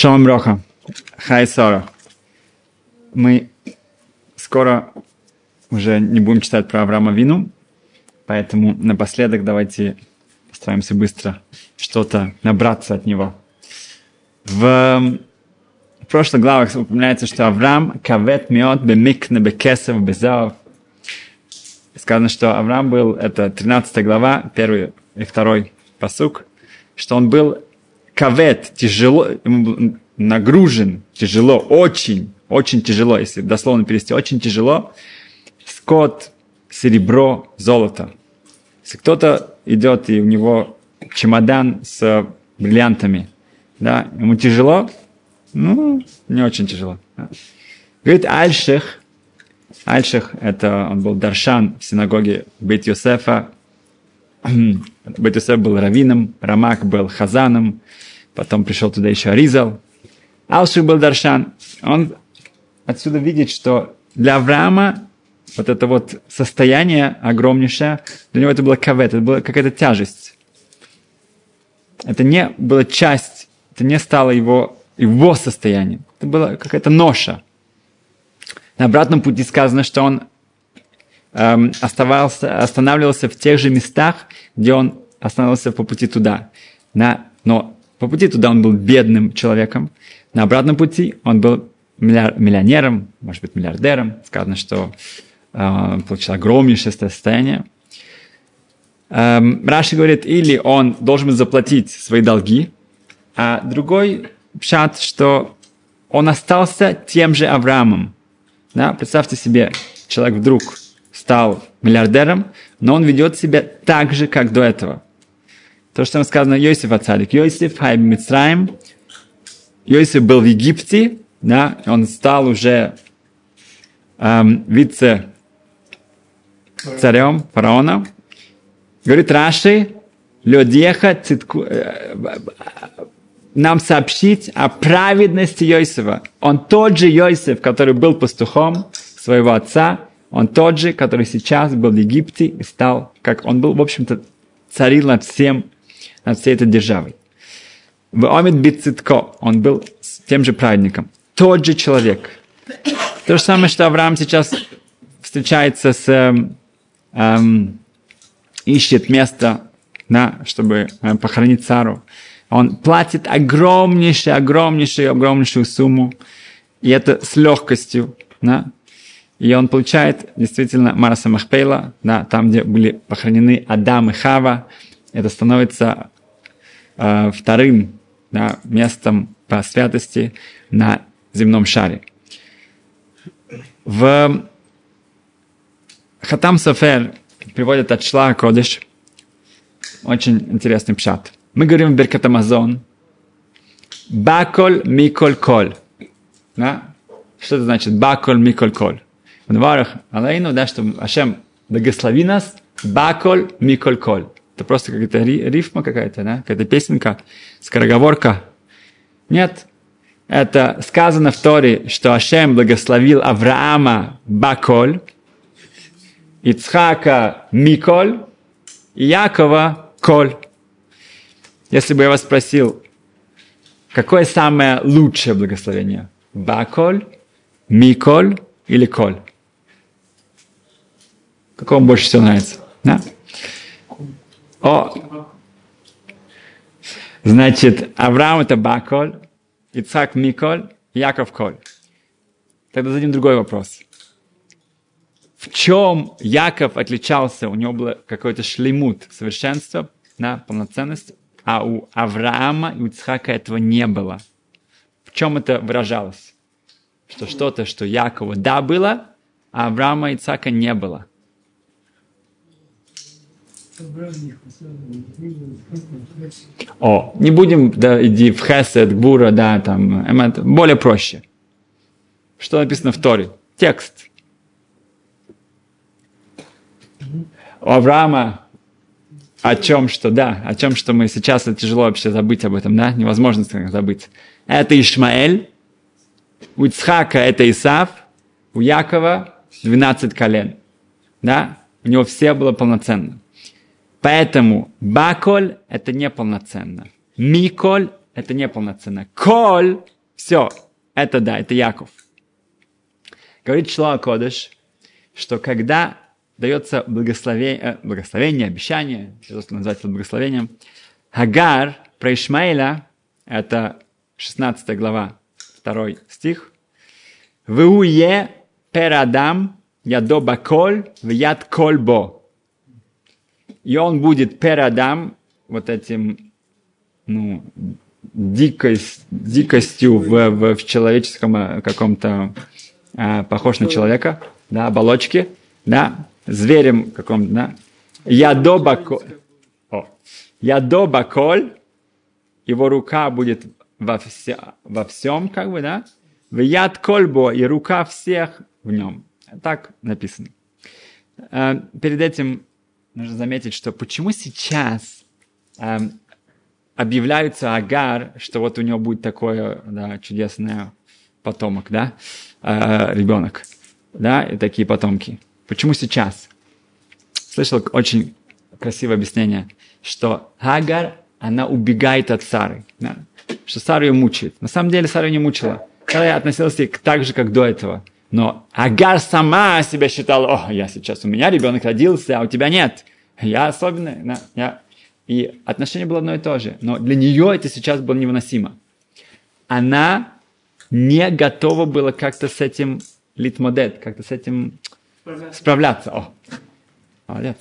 Шалом Роха. Хай Сора. Мы скоро уже не будем читать про Авраама Вину, поэтому напоследок давайте постараемся быстро что-то набраться от него. В прошлых главах упоминается, что Авраам кавет миот бемикне бекесов безав. Сказано, что Авраам был, это 13 глава, первый и второй посук, что он был кавет, тяжело, нагружен, тяжело, очень, очень тяжело, если дословно перевести, очень тяжело, скот, серебро, золото. Если кто-то идет и у него чемодан с бриллиантами, да, ему тяжело, ну, не очень тяжело. Да. Говорит Альших, Альших, это он был Даршан в синагоге Бет Йосефа. Бет Йосеф был раввином, Рамак был хазаном, потом пришел туда еще Аризал. Алших был Даршан. Он отсюда видит, что для Авраама вот это вот состояние огромнейшее, для него это было кавет, это была какая-то тяжесть. Это не была часть, это не стало его, его состоянием. Это была какая-то ноша. На обратном пути сказано, что он эм, оставался, останавливался в тех же местах, где он остановился по пути туда. На, но по пути туда он был бедным человеком, на обратном пути он был миллионером, может быть, миллиардером. Сказано, что э, получил огромнейшее состояние. Эм, Раши говорит, или он должен заплатить свои долги, а другой пшат, что он остался тем же Авраамом. Да? Представьте себе, человек вдруг стал миллиардером, но он ведет себя так же, как до этого. То, что там сказано Йосиф Ацадик. Йосиф Хайб Мицраем. Йосиф был в Египте, да, он стал уже эм, вице-царем фараона. Говорит Раши, Лёдеха цитку, э, нам сообщить о праведности Йосифа. Он тот же Йосиф, который был пастухом своего отца, он тот же, который сейчас был в Египте и стал, как он был, в общем-то, царил над всем над всей этой державой. В Омид Бицитко он был тем же праведником. Тот же человек. То же самое, что Авраам сейчас встречается с... Эм, эм, ищет место, да, чтобы э, похоронить цару. Он платит огромнейшую, огромнейшую, огромнейшую сумму. И это с легкостью. Да? И он получает действительно Мараса Махпейла, да, там, где были похоронены Адам и Хава. Это становится э, вторым да, местом по святости на земном шаре. В Хатам Софер приводит от Шла Кодыш очень интересный пшат. Мы говорим в Беркат Амазон Баколь Миколь Коль. Да? Что это значит? Баколь Миколь Коль. В Наварах Алейну, да, что Ашем благослови нас Баколь Миколь Коль. Это просто какая-то рифма какая-то, да? Какая-то песенка, скороговорка. Нет. Это сказано в Торе, что Ашем благословил Авраама Баколь, Ицхака Миколь и Якова Коль. Если бы я вас спросил, какое самое лучшее благословение? Баколь, Миколь или Коль? Какое вам больше всего нравится? Да? О, значит, Авраам это Баколь, Ицхак Миколь, Яков Коль. Тогда зададим другой вопрос. В чем Яков отличался? У него было какой-то шлемут, совершенство, да, полноценность, а у Авраама и у Ицхака этого не было. В чем это выражалось? Что что-то, что Якова да было, а Авраама и Ицхака не было. О, не будем, да, иди в Хесед, Гура, да, там, эмет, более проще. Что написано в Торе? Текст. У Авраама о чем что, да, о чем что мы сейчас это тяжело вообще забыть об этом, да, невозможно забыть. Это Ишмаэль, у Ицхака это Исав, у Якова 12 колен, да, у него все было полноценно. Поэтому баколь – это неполноценно. Миколь – это неполноценно. Коль, все, это да, это Яков. Говорит Шлаа Кодыш, что когда дается благословение, э, благословение обещание, если назвать это благословением, Хагар про Ишмаиля, это 16 глава, 2 стих, «Вуе перадам ядо баколь в яд кольбо». И он будет перадам, вот этим, ну, дикость, дикостью в, в, в человеческом э, каком-то, э, похож на человека, да, оболочке, да, зверем каком-то, да. Ядо баколь. Ядо баколь, его рука будет во, все, во всем, как бы, да. В яд кольбо, и рука всех в нем. Так написано. Э, перед этим нужно заметить, что почему сейчас э, объявляется Агар, что вот у него будет такой да, чудесный потомок, да, э, ребенок, да, и такие потомки. Почему сейчас? Слышал очень красивое объяснение, что Агар, она убегает от Сары, да, что Сара ее мучает. На самом деле Сара ее не мучила. Сара относилась к так же, как до этого. Но Агар сама себя считала, о, я сейчас, у меня ребенок родился, а у тебя нет. Я особенный, да, я... И отношение было одно и то же. Но для нее это сейчас было невыносимо. Она не готова была как-то с этим литмодет, как-то с этим справляться. О, молодец.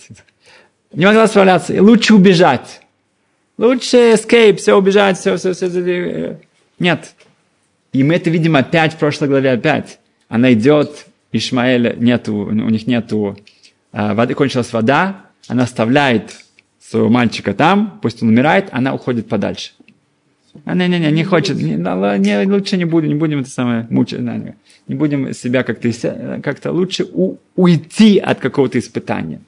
Не могла справляться. И лучше убежать. Лучше escape, все убежать, все, все, все. Нет. И мы это видим опять в прошлой главе, опять она идет, Ишмаэль нету, у них нету э, воды, кончилась вода, она оставляет своего мальчика там, пусть он умирает, она уходит подальше. А не, не, не, не хочет, не, не, лучше не будем, не будем это самое мучить, не, будем себя как-то, как-то лучше у, уйти от какого-то испытания.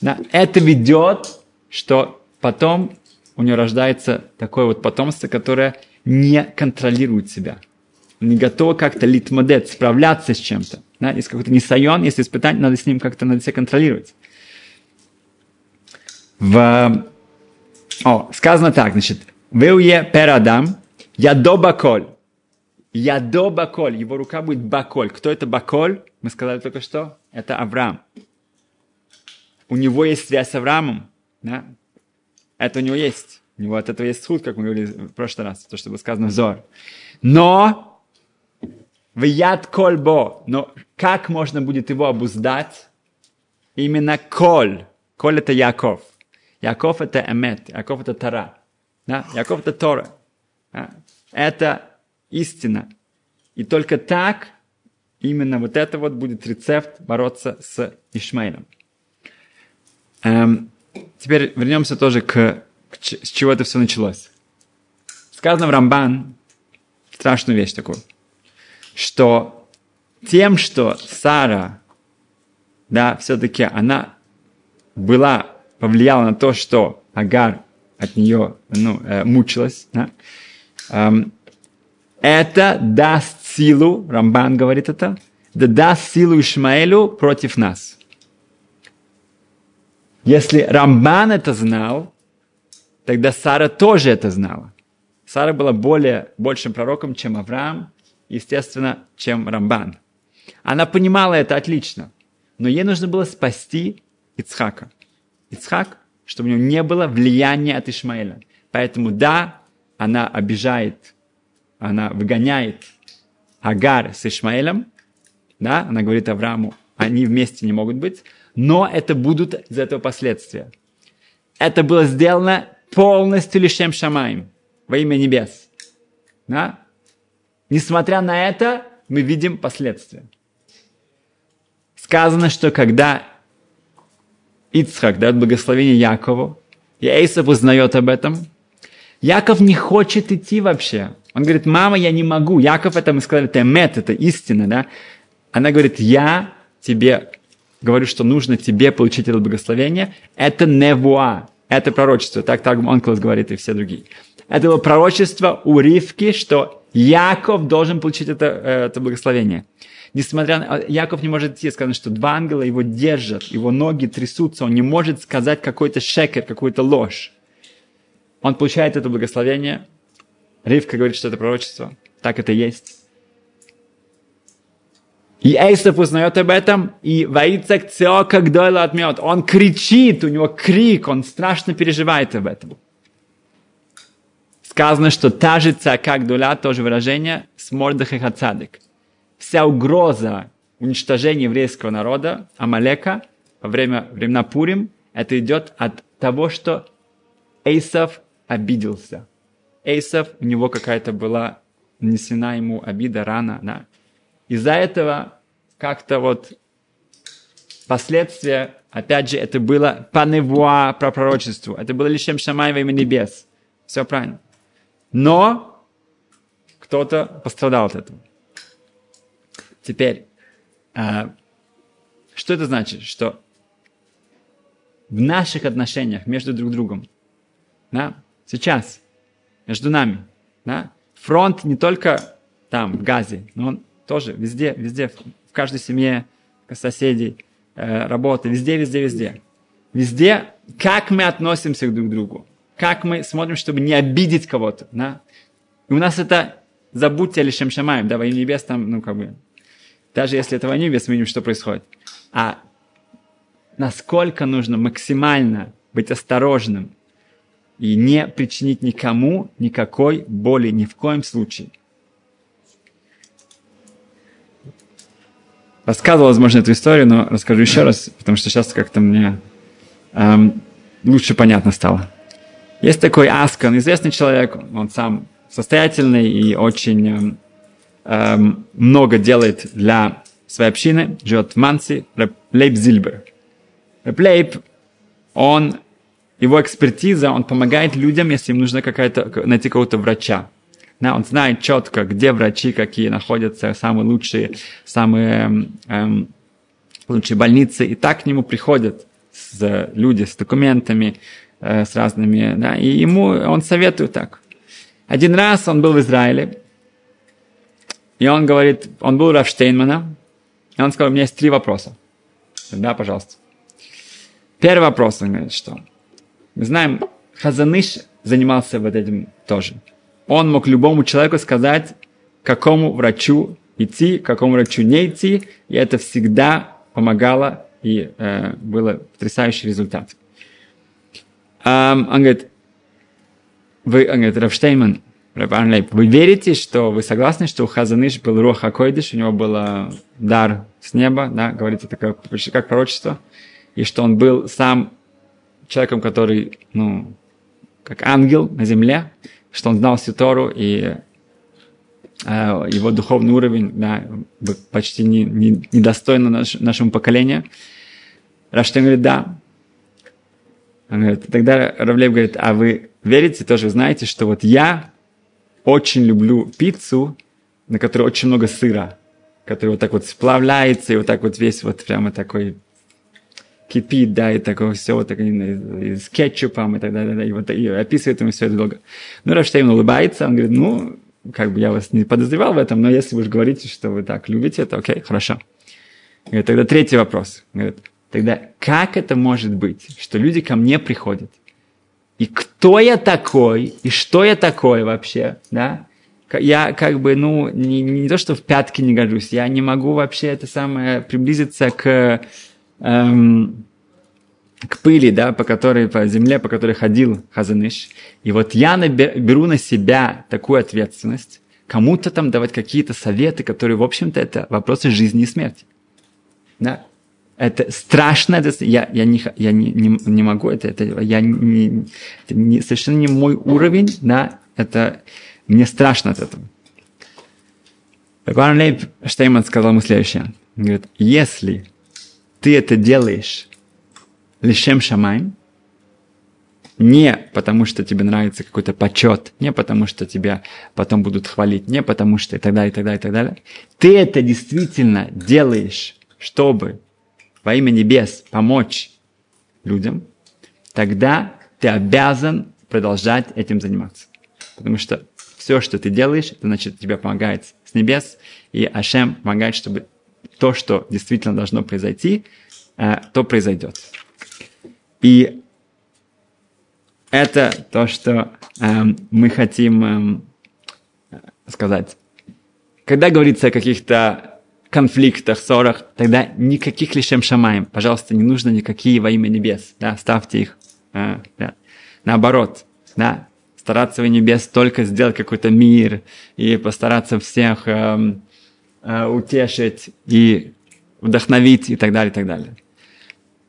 Да, это ведет, что потом у нее рождается такое вот потомство, которое не контролирует себя не готова как-то литмодет, справляться с чем-то. Да? Есть какой-то несайон, если испытать, надо с ним как-то, надо себя контролировать. В... О, сказано так, значит, Веуе перадам, ядо баколь. Ядо баколь, его рука будет баколь. Кто это баколь? Мы сказали только что. Это Авраам. У него есть связь с Авраамом. Да? Это у него есть. У него от этого есть суд, как мы говорили в прошлый раз, то, что было сказано в Зор. Но в яд кольбо. Но как можно будет его обуздать? Именно коль. Коль это Яков. Яков это Эмет. Яков это Тара. Да? Яков это Тора. Да? Это истина. И только так именно вот это вот будет рецепт бороться с Ишмаилем. Эм, теперь вернемся тоже к, к с чего это все началось. Сказано в Рамбан страшную вещь такую что тем, что Сара, да, все-таки она была, повлияла на то, что Агар от нее ну, э, мучилась, да, эм, это даст силу, Рамбан говорит это, да даст силу Ишмаэлю против нас. Если Рамбан это знал, тогда Сара тоже это знала. Сара была более, большим пророком, чем Авраам, естественно, чем Рамбан. Она понимала это отлично, но ей нужно было спасти Ицхака. Ицхак, чтобы у него не было влияния от Ишмаэля. Поэтому да, она обижает, она выгоняет Агар с Ишмаэлем, да, она говорит Аврааму, они вместе не могут быть, но это будут из этого последствия. Это было сделано полностью лишем Шамаем, во имя небес. Да? Несмотря на это, мы видим последствия. Сказано, что когда Ицхак дает благословение Якову, и Эйсов узнает об этом, Яков не хочет идти вообще. Он говорит, мама, я не могу. Яков, это мы сказали, это мет, это истина, да? Она говорит, я тебе говорю, что нужно тебе получить это благословение. Это невуа, это пророчество. Так, так Онклас говорит и все другие. Это было пророчество у Ривки, что Яков должен получить это, э, это благословение. Несмотря на... Яков не может идти, сказано, что два ангела его держат, его ноги трясутся, он не может сказать какой-то шекер, какую-то ложь. Он получает это благословение, Ривка говорит, что это пророчество. Так это есть. И Эйсов узнает об этом, и Ваицак как дойла отмет. Он кричит, у него крик, он страшно переживает об этом. Сказано, что та же как дуля, тоже выражение, с Мордах и Хацадик. Вся угроза уничтожения еврейского народа, Амалека, во время времена Пурим, это идет от того, что Эйсов обиделся. Эйсов, у него какая-то была нанесена ему обида, рана, да. Из-за этого как-то вот последствия, опять же, это было по невуа, про пророчеству. Это было лишь Шамай во имя небес. Все правильно. Но кто-то пострадал от этого. Теперь, а, что это значит? Что в наших отношениях между друг другом, да, сейчас, между нами, да, фронт не только там, в Газе, но он тоже везде, везде, в каждой семье, соседей, э, работы, везде, везде, везде. Везде, как мы относимся друг к другу, как мы смотрим, чтобы не обидеть кого-то. Да? И у нас это, забудьте о Лишем Шамаем, да, во имя небес там, ну, как бы, даже если это во имя небес, мы видим, что происходит. А насколько нужно максимально быть осторожным и не причинить никому никакой боли ни в коем случае – рассказывал, возможно, эту историю, но расскажу еще раз, потому что сейчас как-то мне эм, лучше понятно стало. Есть такой Аскан, известный человек, он сам состоятельный и очень эм, эм, много делает для своей общины, живет в Манси, Лейб Зильбер. Лейб, он, его экспертиза, он помогает людям, если им нужно какая-то, найти какого-то врача. Да, он знает четко, где врачи какие находятся, самые лучшие, самые эм, лучшие больницы. И так к нему приходят с, люди с документами, э, с разными, да, и ему он советует так. Один раз он был в Израиле, и он говорит, он был у Рафштейнмана, и он сказал, у меня есть три вопроса. Да, пожалуйста. Первый вопрос, он говорит, что мы знаем, Хазаныш занимался вот этим тоже – он мог любому человеку сказать, какому врачу идти, какому врачу не идти, и это всегда помогало, и э, было потрясающий результат. Он говорит, вы, он говорит, Рафштейман, вы верите, что вы согласны, что у Хазаныш был Рух Акойдыш, у него был дар с неба, да, говорится такое, почти как пророчество, и что он был сам человеком, который, ну, как ангел на земле, что он знал всю Тору, и э, его духовный уровень да, почти не, не, недостойно наш, нашему поколению. Раштейн говорит, да. Тогда Равлев говорит, а вы верите, тоже знаете, что вот я очень люблю пиццу, на которой очень много сыра, который вот так вот сплавляется, и вот так вот весь вот прямо такой кипит, да, и такое все вот так, и, с кетчупом и так далее, да, и вот и описывает ему все это долго. Ну, Рафштейн улыбается, он говорит, ну, как бы я вас не подозревал в этом, но если вы же говорите, что вы так любите, то окей, хорошо. Говорит, тогда третий вопрос. Говорит, тогда как это может быть, что люди ко мне приходят, и кто я такой, и что я такое вообще, да? Я как бы, ну, не, не то, что в пятки не гожусь, я не могу вообще это самое приблизиться к эм, к пыли, да, по которой, по земле, по которой ходил Хазаныш. И вот я беру на себя такую ответственность, кому-то там давать какие-то советы, которые, в общем-то, это вопросы жизни и смерти. Да? Это страшно, это, я, я, не, я не, не, не могу, это, это, я не, это не, совершенно не мой уровень, да, это, мне страшно от этого. Рабан Лейб Штейман сказал ему следующее. Он говорит, если ты это делаешь лишем шамай, не потому, что тебе нравится какой-то почет, не потому, что тебя потом будут хвалить, не потому, что и так далее, и так далее, и так далее. Ты это действительно делаешь, чтобы во имя небес помочь людям, тогда ты обязан продолжать этим заниматься. Потому что все, что ты делаешь, это значит, тебе помогает с небес, и Ашем помогает, чтобы то, что действительно должно произойти, э, то произойдет. И это то, что э, мы хотим э, сказать? Когда говорится о каких-то конфликтах, ссорах, тогда никаких лишем шамаем. Пожалуйста, не нужно никакие во имя небес. Да, ставьте их. А, да. Наоборот, да, стараться во небес только сделать какой-то мир и постараться всех э, э, утешить и вдохновить и так далее, и так далее.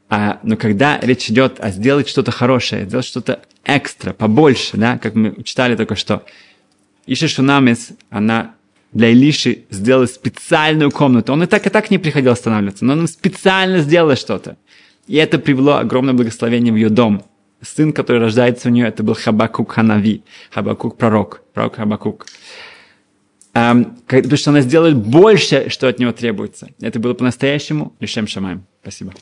А, но когда речь идет о сделать что-то хорошее, сделать что-то экстра, побольше, да, как мы читали только что, Иша Шунамис, она для Илиши сделала специальную комнату. Он и так, и так не приходил останавливаться, но он специально сделал что-то. И это привело огромное благословение в ее дом. Сын, который рождается у нее, это был Хабакук Ханави, Хабакук пророк, пророк Хабакук. Um, потому что она сделает больше, что от него требуется. Это было по-настоящему Лишем Шамаем. Спасибо.